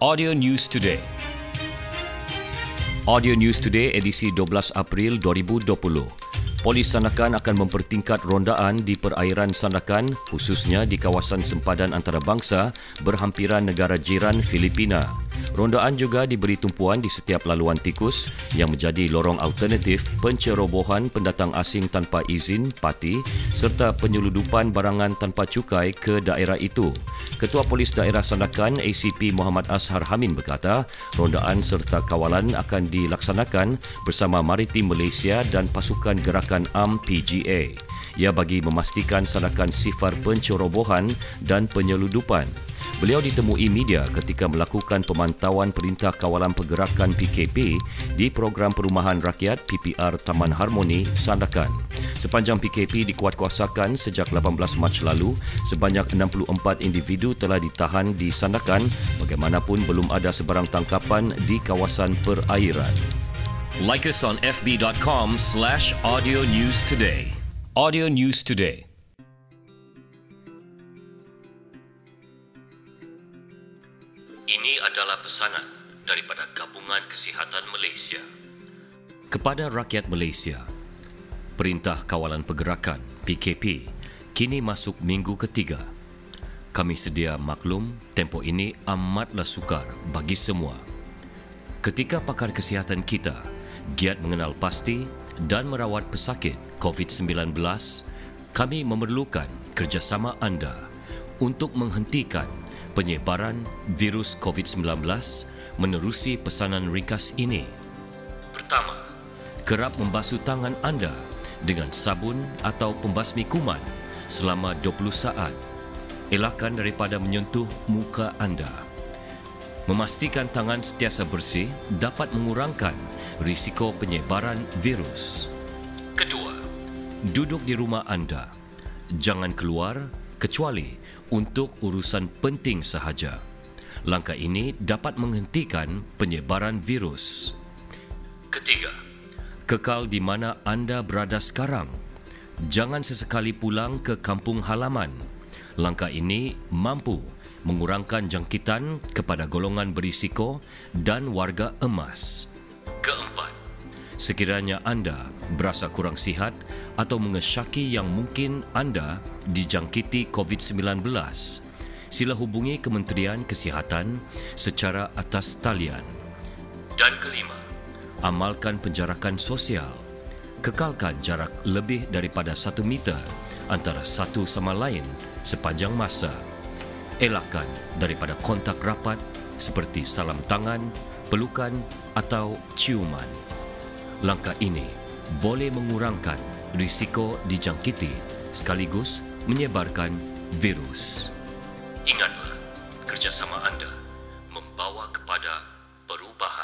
Audio News Today. Audio News Today edisi 12 April 2020. Polis Sandakan akan mempertingkat rondaan di perairan Sandakan khususnya di kawasan sempadan antarabangsa berhampiran negara jiran Filipina. Rondaan juga diberi tumpuan di setiap laluan tikus yang menjadi lorong alternatif pencerobohan pendatang asing tanpa izin parti serta penyeludupan barangan tanpa cukai ke daerah itu. Ketua Polis Daerah Sandakan ACP Muhammad Ashar Hamin berkata, rondaan serta kawalan akan dilaksanakan bersama Maritim Malaysia dan pasukan gerakan AM PGA. Ia bagi memastikan Sandakan sifar pencerobohan dan penyeludupan. Beliau ditemui media ketika melakukan pemantauan Perintah Kawalan Pergerakan PKP di Program Perumahan Rakyat PPR Taman Harmoni Sandakan. Sepanjang PKP dikuatkuasakan sejak 18 Mac lalu, sebanyak 64 individu telah ditahan di Sandakan bagaimanapun belum ada sebarang tangkapan di kawasan perairan. Like us on fb.com slash audio news today. Audio News Today. Ini adalah pesanan daripada Gabungan Kesihatan Malaysia. Kepada rakyat Malaysia, Perintah Kawalan Pergerakan PKP kini masuk minggu ketiga. Kami sedia maklum tempoh ini amatlah sukar bagi semua. Ketika pakar kesihatan kita giat mengenal pasti dan merawat pesakit COVID-19, kami memerlukan kerjasama anda untuk menghentikan penyebaran virus COVID-19 menerusi pesanan ringkas ini. Pertama, kerap membasuh tangan anda dengan sabun atau pembasmi kuman selama 20 saat. Elakkan daripada menyentuh muka anda. Memastikan tangan sentiasa bersih dapat mengurangkan risiko penyebaran virus. Kedua, duduk di rumah anda. Jangan keluar kecuali untuk urusan penting sahaja. Langkah ini dapat menghentikan penyebaran virus. Ketiga, kekal di mana anda berada sekarang. Jangan sesekali pulang ke kampung halaman. Langkah ini mampu mengurangkan jangkitan kepada golongan berisiko dan warga emas. Keempat, sekiranya anda berasa kurang sihat atau mengesyaki yang mungkin anda dijangkiti COVID-19, sila hubungi Kementerian Kesihatan secara atas talian. Dan kelima, amalkan penjarakan sosial. Kekalkan jarak lebih daripada satu meter antara satu sama lain sepanjang masa. Elakkan daripada kontak rapat seperti salam tangan, pelukan atau ciuman. Langkah ini boleh mengurangkan risiko dijangkiti sekaligus menyebarkan virus. Ingatlah, kerjasama anda membawa kepada perubahan.